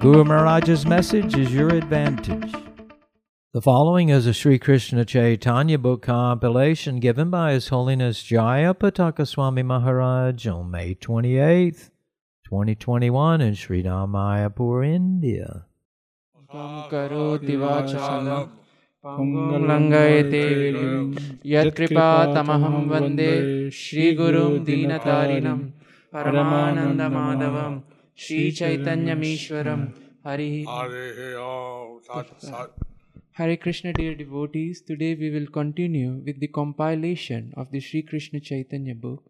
Guru Maharaj's message is your advantage. The following is a Sri Krishna Chaitanya book compilation given by His Holiness Jayapataka Swami Maharaj on May 28, 2021 in Sri Mayapur, India. Sri Hari Hare Krishna, dear devotees. Today we will continue with the compilation of the Sri Krishna Chaitanya book.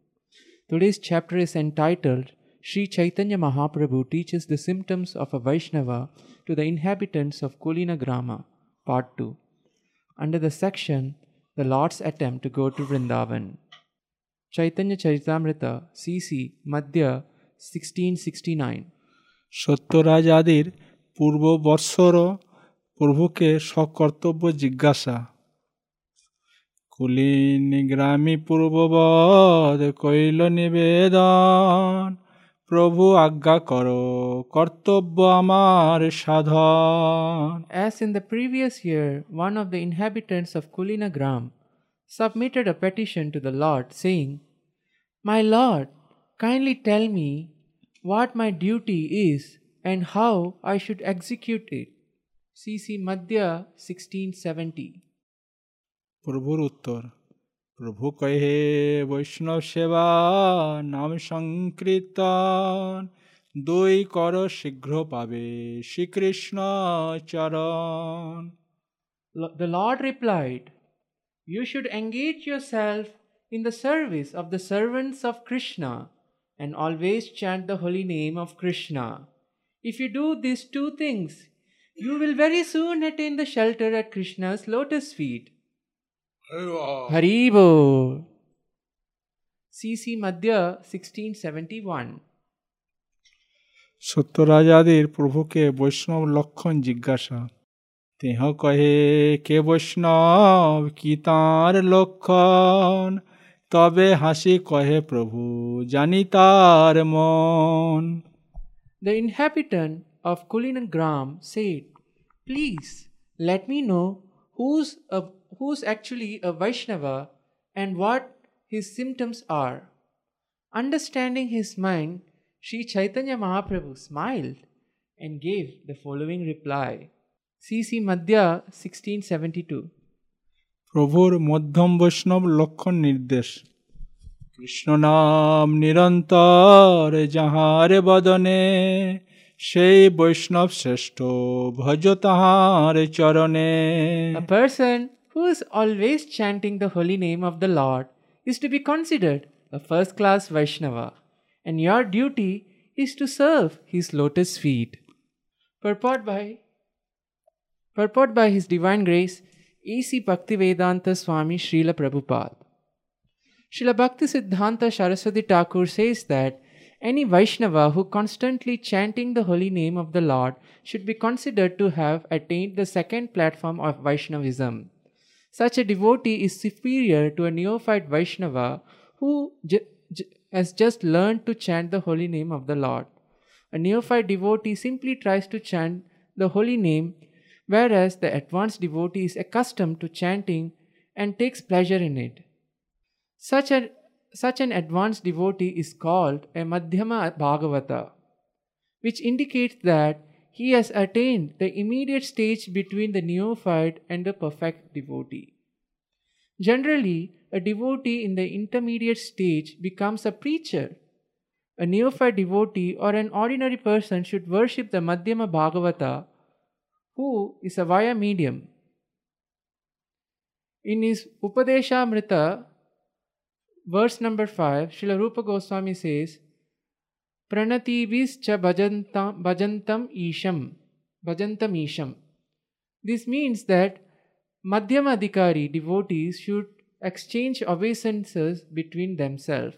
Today's chapter is entitled Sri Chaitanya Mahaprabhu teaches the symptoms of a Vaishnava to the inhabitants of Kulina Grama, part 2. Under the section The Lord's attempt to go to Vrindavan. Chaitanya Charitamrita, CC, Madhya সত্যরাজাদির পূর্ববর্ষর প্রভুকে সকর্তব্য জিজ্ঞাসা cooling Grami পূর্ববৎ কইল নিবেদন? প্রভু আজ্ঞা করো কর্তব্য আমার সাধন। As in the previous year one of the inhabitants of Kulina gram submitted a petition to the lord Singh my lord kindly tell me what my duty is and how I should execute it. C.C. Madhya 1670. প্রভুর উত্তর প্রভু কহে বৈষ্ণব সেবা নাম সংকীর্তন দুই কর শীঘ্র পাবে শ্রীকৃষ্ণ চরণ Lo- The Lord replied, You should engage yourself in the service of the servants of Krishna and always chant the holy name of Krishna. If you do these two things, you will very soon attain the shelter at Krishna's lotus feet. Hare Om. Haribo. C.C. Madhya 1671. সত্যরাজাদের প্রভুকে বৈষ্ণব লক্ষণ জিজ্ঞাসা তেহ কহে কে বৈষ্ণব কি তাঁর লক্ষণ তবে হাসি কহে প্রভু জানি তার মন The inhabitant of Kulinagram said, Please let me know who's, a, who's actually a Vaishnava and what his symptoms are. Understanding his mind, Sri Chaitanya Mahaprabhu smiled and gave the following reply. C.C. Madhya 1672. প্রভুর মধ্যম বৈষ্ণব লক্ষণ নির্দেশ কৃষ্ণ নাম নিরন্তর যাহার বদনে সেই বৈষ্ণব শ্রেষ্ঠ ভজ তাহার চরণে A person who is always chanting the holy name of the Lord is to be considered a first class Vaishnava, and your duty is to serve his lotus feet. Purport by Purport by His Divine Grace A.C. Bhaktivedanta Swami Srila Prabhupada. Srila Bhakti Siddhanta Saraswati Thakur says that any Vaishnava who constantly chanting the holy name of the Lord should be considered to have attained the second platform of Vaishnavism. Such a devotee is superior to a neophyte Vaishnava who has just learned to chant the holy name of the Lord. A neophyte devotee simply tries to chant the holy name, whereas the advanced devotee is accustomed to chanting and takes pleasure in it. Such an, such an advanced devotee is called a Madhyama Bhagavata, which indicates that he has attained the immediate stage between the neophyte and the perfect devotee. Generally, a devotee in the intermediate stage becomes a preacher. A neophyte devotee or an ordinary person should worship the Madhyama Bhagavata, who is a via medium. In his Upadeshamrita, verse number 5, Srila Rupa Goswami says, Pranatibis cha bhajantam, bhajantam isham. Bhajantamisham. This means that Madhyamadhikari devotees should exchange obeisances between themselves.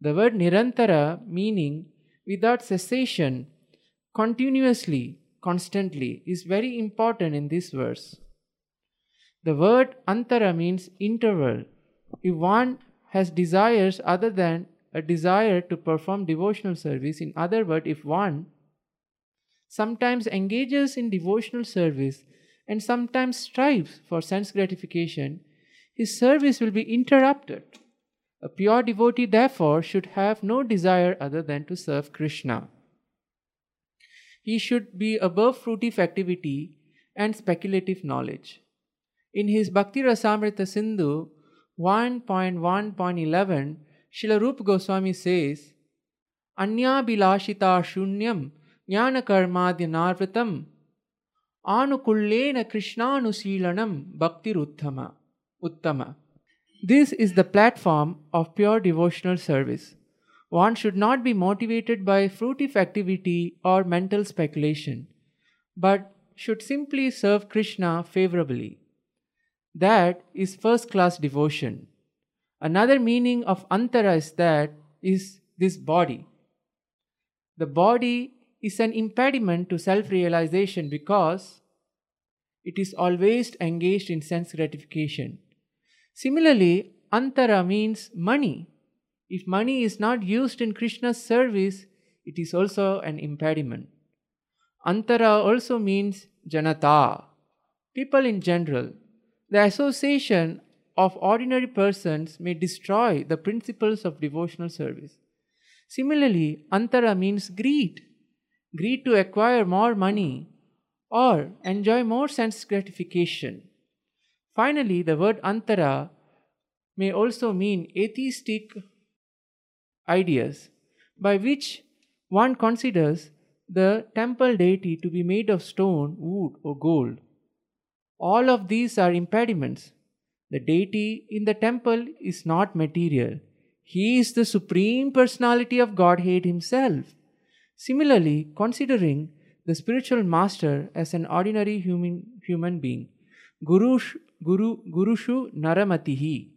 The word Nirantara, meaning without cessation, continuously, constantly, is very important in this verse. The word Antara means interval. If one has desires other than a desire to perform devotional service, in other words, if one sometimes engages in devotional service and sometimes strives for sense gratification, his service will be interrupted. A pure devotee, therefore, should have no desire other than to serve Krishna He should be above fruitive activity and speculative knowledge. In his Bhakti Rasamrita Sindhu 1.1.11, Srila Rupa Goswami says, Anyabhilashita shunyam ज्ञानकर्माद्यनार्वृतम् आनुकुल्येन कृष्णानुशीलनम bhaktiruttama uttama. This is the platform of pure devotional service. One should not be motivated by fruitive activity or mental speculation, but should simply serve Krishna favorably. That is first class devotion. Another meaning of antara is that is this body. The body is an impediment to self realization because it is always engaged in sense gratification. Similarly, antara means money. If money is not used in Krishna's service, it is also an impediment. Antara also means janata, people in general. The association of ordinary persons may destroy the principles of devotional service. Similarly, antara means greed greed to acquire more money, or enjoy more sense gratification. Finally, the word antara may also mean atheistic ideas, by which one considers the temple deity to be made of stone, wood, or gold. All of these are impediments. The deity in the temple is not material. He is the supreme personality of Godhead Himself. Similarly, considering the spiritual master as an ordinary human, human being, Guru, Guru, Gurushu Naramatihi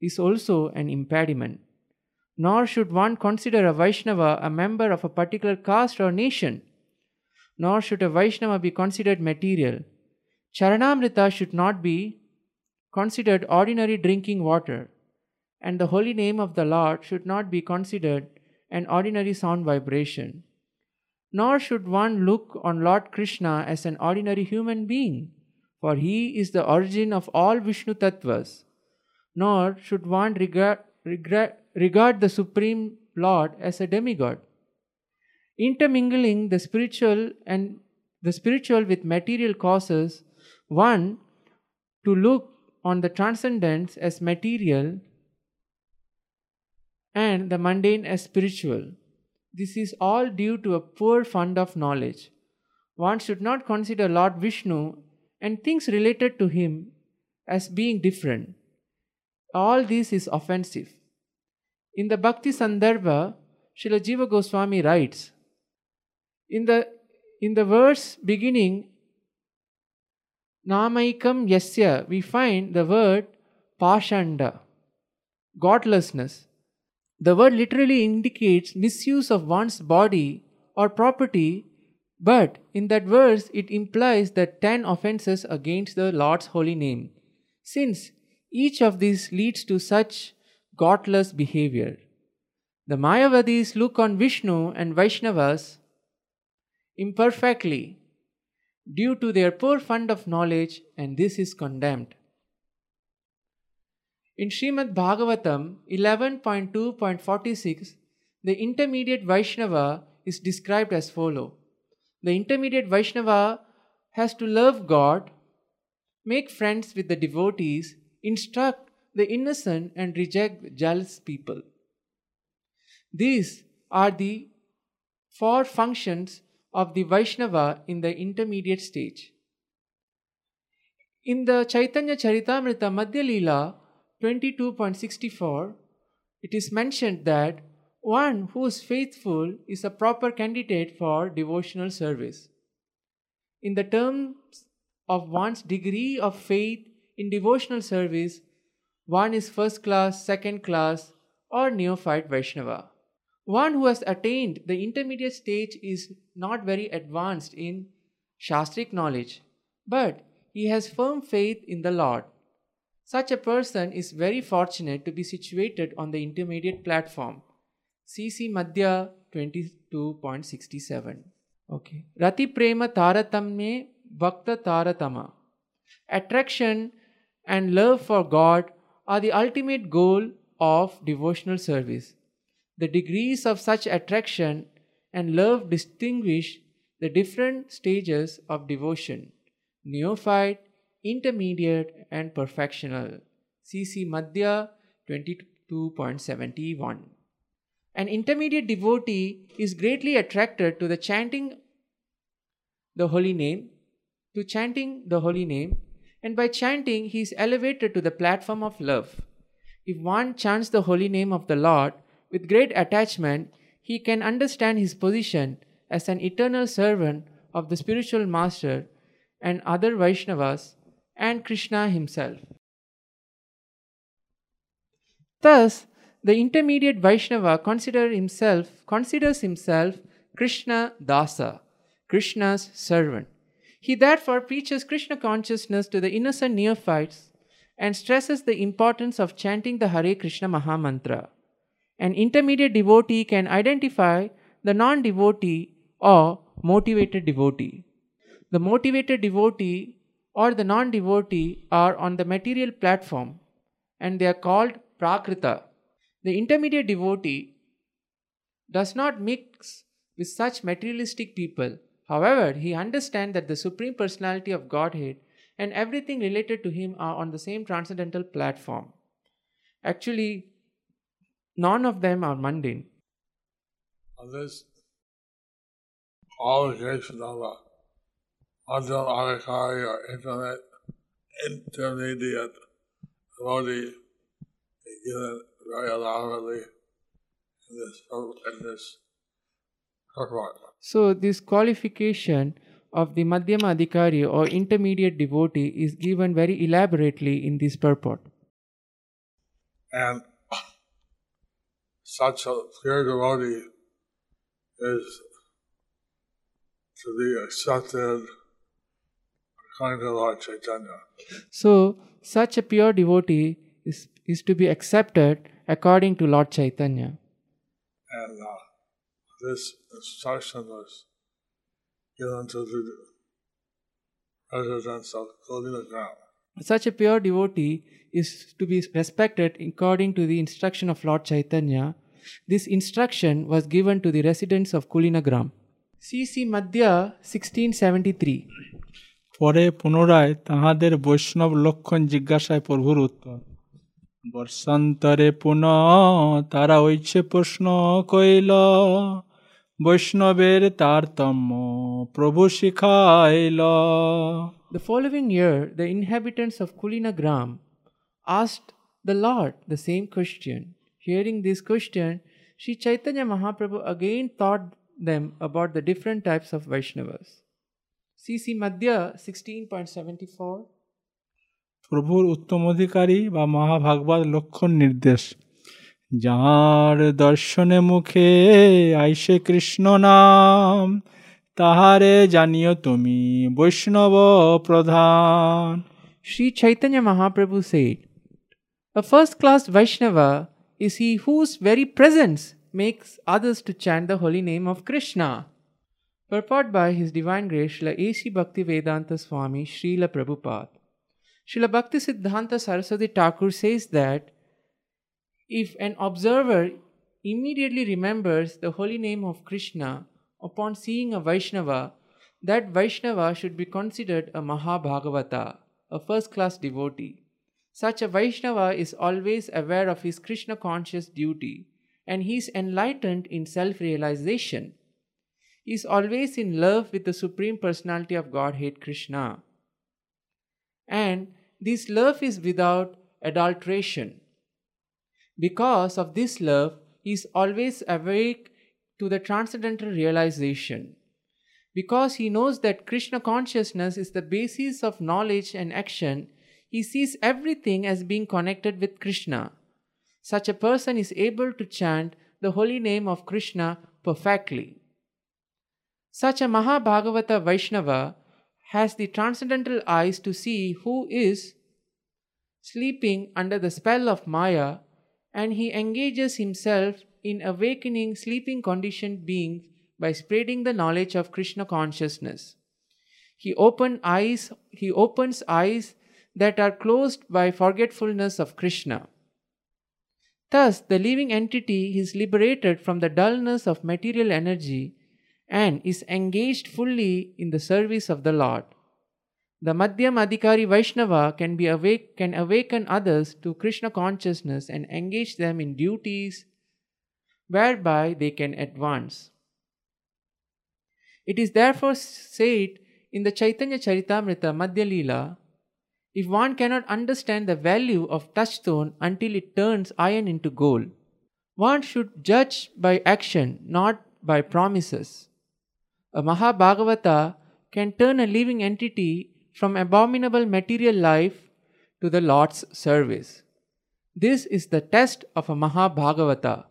is also an impediment. Nor should one consider a Vaishnava a member of a particular caste or nation. Nor should a Vaishnava be considered material. Charanamrita should not be considered ordinary drinking water, and the holy name of the Lord should not be considered an ordinary sound vibration. Nor should one look on Lord Krishna as an ordinary human being, for he is the origin of all Vishnu Tattvas. Nor should one regard, regard, regard the Supreme Lord as a demigod. Intermingling the spiritual and the spiritual with material causes one to look on the transcendence as material and the mundane as spiritual. This is all due to a poor fund of knowledge. One should not consider Lord Vishnu and things related to him as being different. All this is offensive. In the Bhakti Sandarbha, Srila Jiva Goswami writes in the, in the verse beginning, Namaikam Yasya, we find the word Pashanda, godlessness. The word literally indicates misuse of one's body or property, but in that verse it implies the 10 offenses against the Lord's holy name, since each of these leads to such godless behavior. The Mayavadis look on Vishnu and Vaishnavas imperfectly due to their poor fund of knowledge, and this is condemned. In Srimad Bhagavatam 11.2.46, the intermediate Vaishnava is described as follow. The intermediate Vaishnava has to love God, make friends with the devotees, instruct the innocent, and reject jealous people. These are the four functions of the Vaishnava in the intermediate stage. In the Chaitanya Charitamrita Madhya Leela 22.64, it is mentioned that one who is faithful is a proper candidate for devotional service. in the terms of one's degree of faith in devotional service, one is first class, second class, or neophyte Vaishnava. One who has attained the intermediate stage is not very advanced in Shastric knowledge, but he has firm faith in the Lord. Such a person is very fortunate to be situated on the intermediate platform. CC Madhya 22.67. Okay. Rati Prema Taratamye Bhakta Taratama. Attraction and love for God are the ultimate goal of devotional service. The degrees of such attraction and love distinguish the different stages of devotion neophyte, intermediate, and perfectional. CC Madhya 22.71. An intermediate devotee is greatly attracted to the chanting the holy name, to chanting the holy name, and by chanting he is elevated to the platform of love. If one chants the holy name of the Lord with great attachment, he can understand his position as an eternal servant of the spiritual master and other Vaishnavas and Krishna himself. Thus, the intermediate Vaishnava consider himself, considers himself Krishna Dasa, Krishna's servant. He therefore preaches Krishna consciousness to the innocent neophytes and stresses the importance of chanting the Hare Krishna Maha Mantra. An intermediate devotee can identify the non devotee or motivated devotee. The motivated devotee or the non devotee are on the material platform and they are called prakrita. The intermediate devotee does not mix with such materialistic people. However, he understands that the Supreme Personality of Godhead and everything related to him are on the same transcendental platform. Actually, none of them are mundane. On this qualification of a Madhyam Adhikari or internet intermediate devotee is given very elaborately in this in this. So, this qualification of the Madhyama Adhikari or intermediate devotee is given very elaborately in this purport. And such a pure devotee is to be accepted according to Lord Chaitanya. So, such a pure devotee is, is to be accepted according to Lord Chaitanya. And uh, this instruction was given to the residents of Kulinagram. Such a pure devotee is to be respected according to the instruction of Lord Chaitanya. This instruction was given to the residents of Kulina Kulinagram. C.C. Madhya 1673 পরে পুনরায় তাহাদের বৈষ্ণব লক্ষণ জিজ্ঞাসায় প্রভুর উত্তর বর্ষান্তরে পুনঃ তারা ঐছে প্রশ্ন কইল বৈষ্ণবের তারতম্য প্রভু শিখাইল The following year, the inhabitants of Kulinagram asked the Lord the same question. Hearing this question, Sri Chaitanya Mahaprabhu again taught them about the different types of Vaishnavas. CC Madhya 16.74 প্রভুর উত্তম অধিকারী বা মহাভাগবত লক্ষণ নির্দেশ যাহার দর্শনে মুখে আইসে কৃষ্ণ নাম তাহারে জানিও তুমি বৈষ্ণব প্রধান Sri Chaitanya Mahaprabhu said, A first class Vaishnava is he whose very presence makes others to chant the holy name of Krishna. Purport by His Divine Grace Srila A.C. Bhakti Vedanta Swami Srila Prabhupada. Srila Bhakti Siddhanta Saraswati Thakur says that if an observer immediately remembers the holy name of Krishna upon seeing a Vaishnava, that Vaishnava should be considered a Mahabhagavata, a first class devotee. Such a Vaishnava is always aware of his Krishna conscious duty and he is enlightened in self realization. He is always in love with the Supreme Personality of Godhead Krishna. And this love is without adulteration. Because of this love, he is always awake to the transcendental realization. Because he knows that Krishna consciousness is the basis of knowledge and action, he sees everything as being connected with Krishna. Such a person is able to chant the holy name of Krishna perfectly. Such a Mahabhagavata Vaishnava has the transcendental eyes to see who is sleeping under the spell of Maya and he engages himself in awakening sleeping conditioned beings by spreading the knowledge of Krishna consciousness. He open eyes he opens eyes that are closed by forgetfulness of Krishna. Thus, the living entity is liberated from the dullness of material energy and is engaged fully in the service of the Lord. The Madhyam Adhikari Vaishnava can, be awake, can awaken others to Krishna consciousness and engage them in duties whereby they can advance. It is therefore said in the Chaitanya Charitamrita Madhya Leela if one cannot understand the value of touchstone until it turns iron into gold, one should judge by action, not by promises. A Mahabhagavata can turn a living entity from abominable material life to the Lord's service. This is the test of a Mahabhagavata.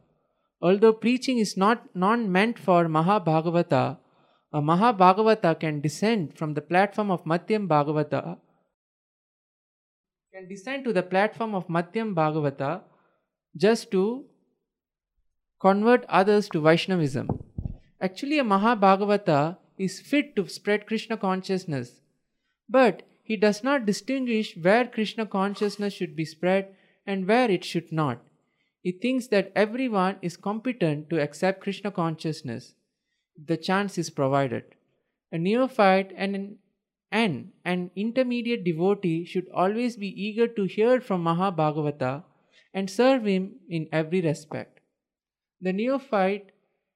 Although preaching is not, not meant for Mahabhagavata, a Mahabhagavata can descend from the platform of Madhyam Bhagavata can descend to the platform of Madhyam Bhagavata just to convert others to Vaishnavism. Actually, a Mahabhagavata is fit to spread Krishna consciousness, but he does not distinguish where Krishna consciousness should be spread and where it should not. He thinks that everyone is competent to accept Krishna consciousness if the chance is provided. A neophyte and an and an intermediate devotee should always be eager to hear from Mahabhagavata and serve him in every respect. The neophyte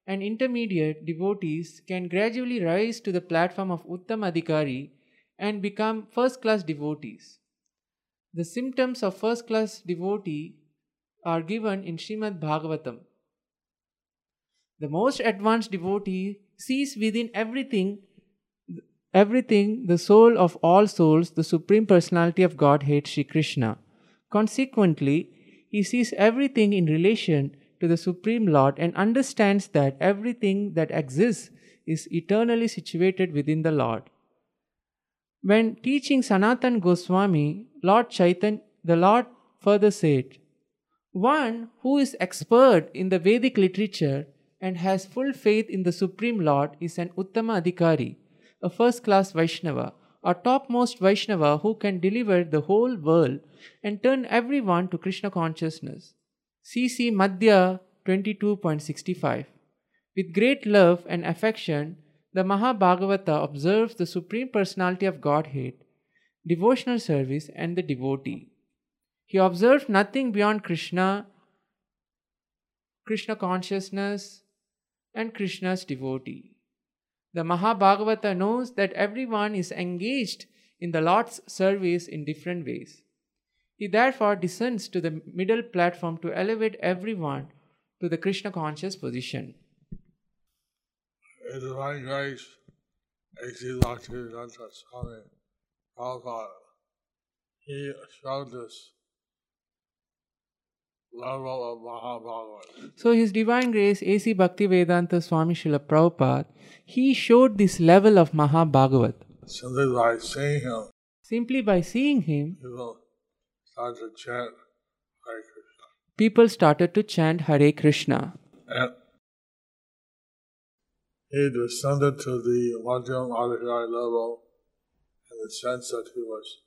and intermediate devotees can gradually rise to the platform of Uttam Adhikari and become first class devotees. The symptoms of first class devotee are given in Srimad Bhagavatam. The most advanced devotee sees within everything everything, the soul of all souls, the Supreme Personality of Godhead, Sri Krishna. Consequently, he sees everything in relation to the Supreme Lord and understands that everything that exists is eternally situated within the Lord. When teaching Sanatan Goswami, Lord Chaitanya, the Lord further said, One who is expert in the Vedic literature and has full faith in the Supreme Lord is an Uttama Adhikari a first class Vaishnava, a topmost Vaishnava who can deliver the whole world and turn everyone to Krishna consciousness. CC Madhya 22.65 With great love and affection, the Mahabhagavata observes the Supreme Personality of Godhead, devotional service, and the devotee. He observes nothing beyond Krishna, Krishna consciousness, and Krishna's devotee. The Mahabhagavata knows that everyone is engaged in the Lord's service in different ways. He therefore descends to the middle platform to elevate everyone to the Krishna conscious position. In divine grace, A.C. Bhaktivedanta Swami Prabhupada, he showed this level of Mahabhagavata. So, His Divine Grace A.C. Bhaktivedanta Swami Srila Prabhupada, he showed this level of Mahabhagavat. Simply by seeing him, Simply by seeing him, people start to chant Hare Krishna. people started to chant Hare Krishna. And he descended to the Madhyam Adhikari level in the sense that he was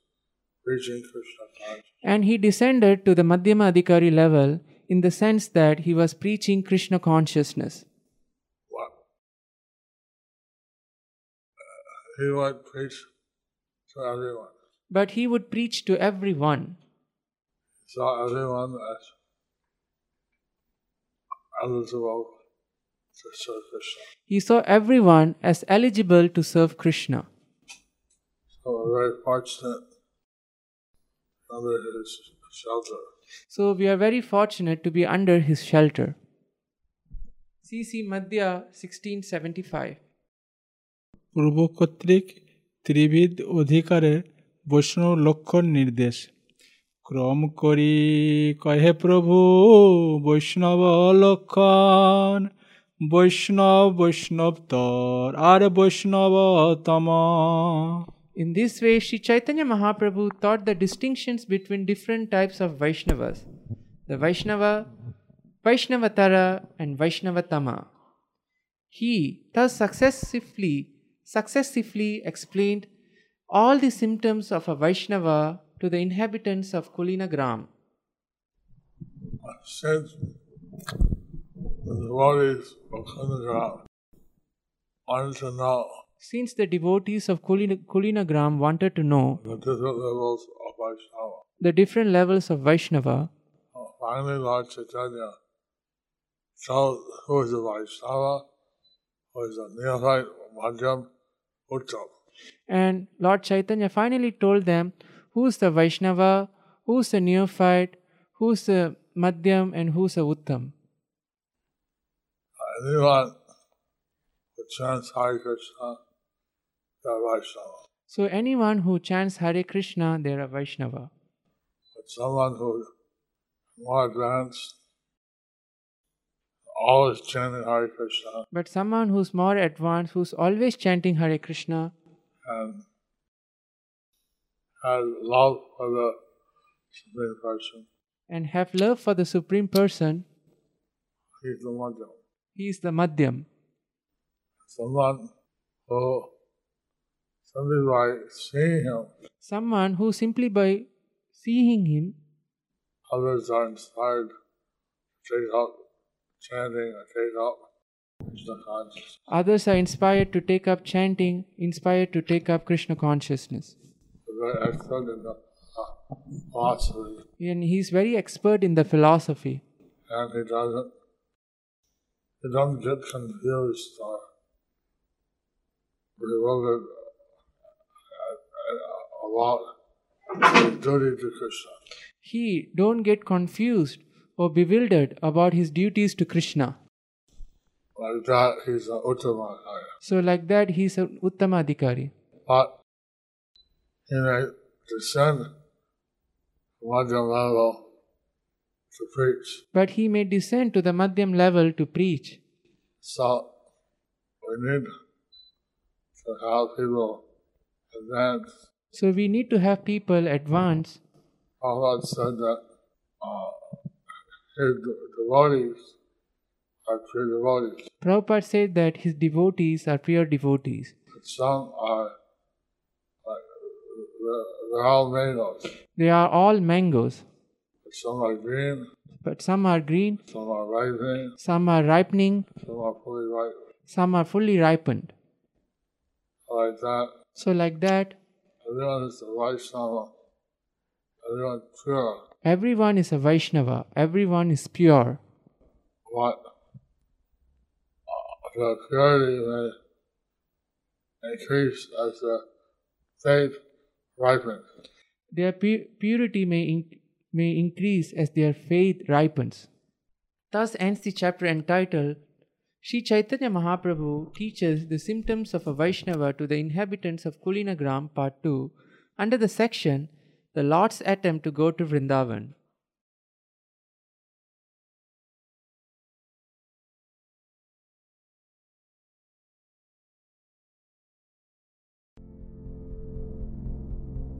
preaching Krishna consciousness. And he descended to the Madhyama Adhikari level in the sense that he was preaching Krishna consciousness. What? He would preach to everyone. But he would preach to everyone. He saw everyone as eligible to serve Krishna. He saw everyone as eligible to serve Krishna. So we're very fortunate under his shelter. So we are very fortunate to be under his shelter. CC Madhya 1675. পূর্ব কর্তৃক ত্রিবিধ অধিকারের বৈষ্ণব লক্ষণ নির্দেশ ক্রম করি কহে প্রভু বৈষ্ণব লক্ষণ Vaishnava Vaishnavatar Are Vaishnava In this way, Shri Chaitanya Mahaprabhu taught the distinctions between different types of Vaishnavas the Vaishnava, Vaishnavatara, and Vaishnavatama. He thus successively, successively explained all the symptoms of a Vaishnava to the inhabitants of Kulinagram devotees of wanted to know Since the devotees of Kulinagram wanted to know the different levels of Vaishnava, the different levels of Vaishnava, finally Lord Chaitanya who is a Vaishnava, who is a neophyte, Madhyam, Uttam. and Lord Chaitanya finally told them who's the Vaishnava, who's the neophyte, who's the Madhyam, and who's the Uttam. Anyone who chants Hare Krishna, they are Vaishnava. So anyone who chants Hare Krishna, they're a Vaishnava. But someone who more advanced, always chanting Hare Krishna, But someone who's more advanced, who's always chanting Hare Krishna, and has love for the Supreme Person, and have love for the Supreme Person, he's the Madhyam. He is the Madhyam. Someone who simply by seeing him, Someone who simply by seeing him, others are inspired to take up chanting or take up Krishna consciousness. others are inspired to take up chanting, inspired to take up Krishna consciousness. They're very expert in the uh, And he's very expert in the philosophy. and he doesn't he doesn't get confused or bewildered about his duty to Krishna. He don't get confused or bewildered about his duties to Krishna. Like that, he's an Uttamakaya. So like that he's an Uttamadhikari. But he may descend from Madhyam level to preach. But he may descend to the Madhyam level to preach. So we need to have people advance. So we need to have people advance. Prabhupada said that uh, his devotees are true devotees. Prabhupada said that his devotees are pure devotees. But some are like they're, they're all mangoes. They are all mangoes, some are green, but some are green, some are ripening, some are ripening, some are fully ripe. some are fully ripened. Like that, So like that, everyone is a Vaishnava. Everyone pure. everyone is a Vaishnava, everyone is pure. What the purity may increase as the faith ripens. Their pu- purity may, in- may increase as their faith ripens. Thus ends the chapter entitled Sri Chaitanya Mahaprabhu teaches the symptoms of a Vaishnava to the inhabitants of Kulinagram, Part 2, under the section The Lord's Attempt to Go to Vrindavan.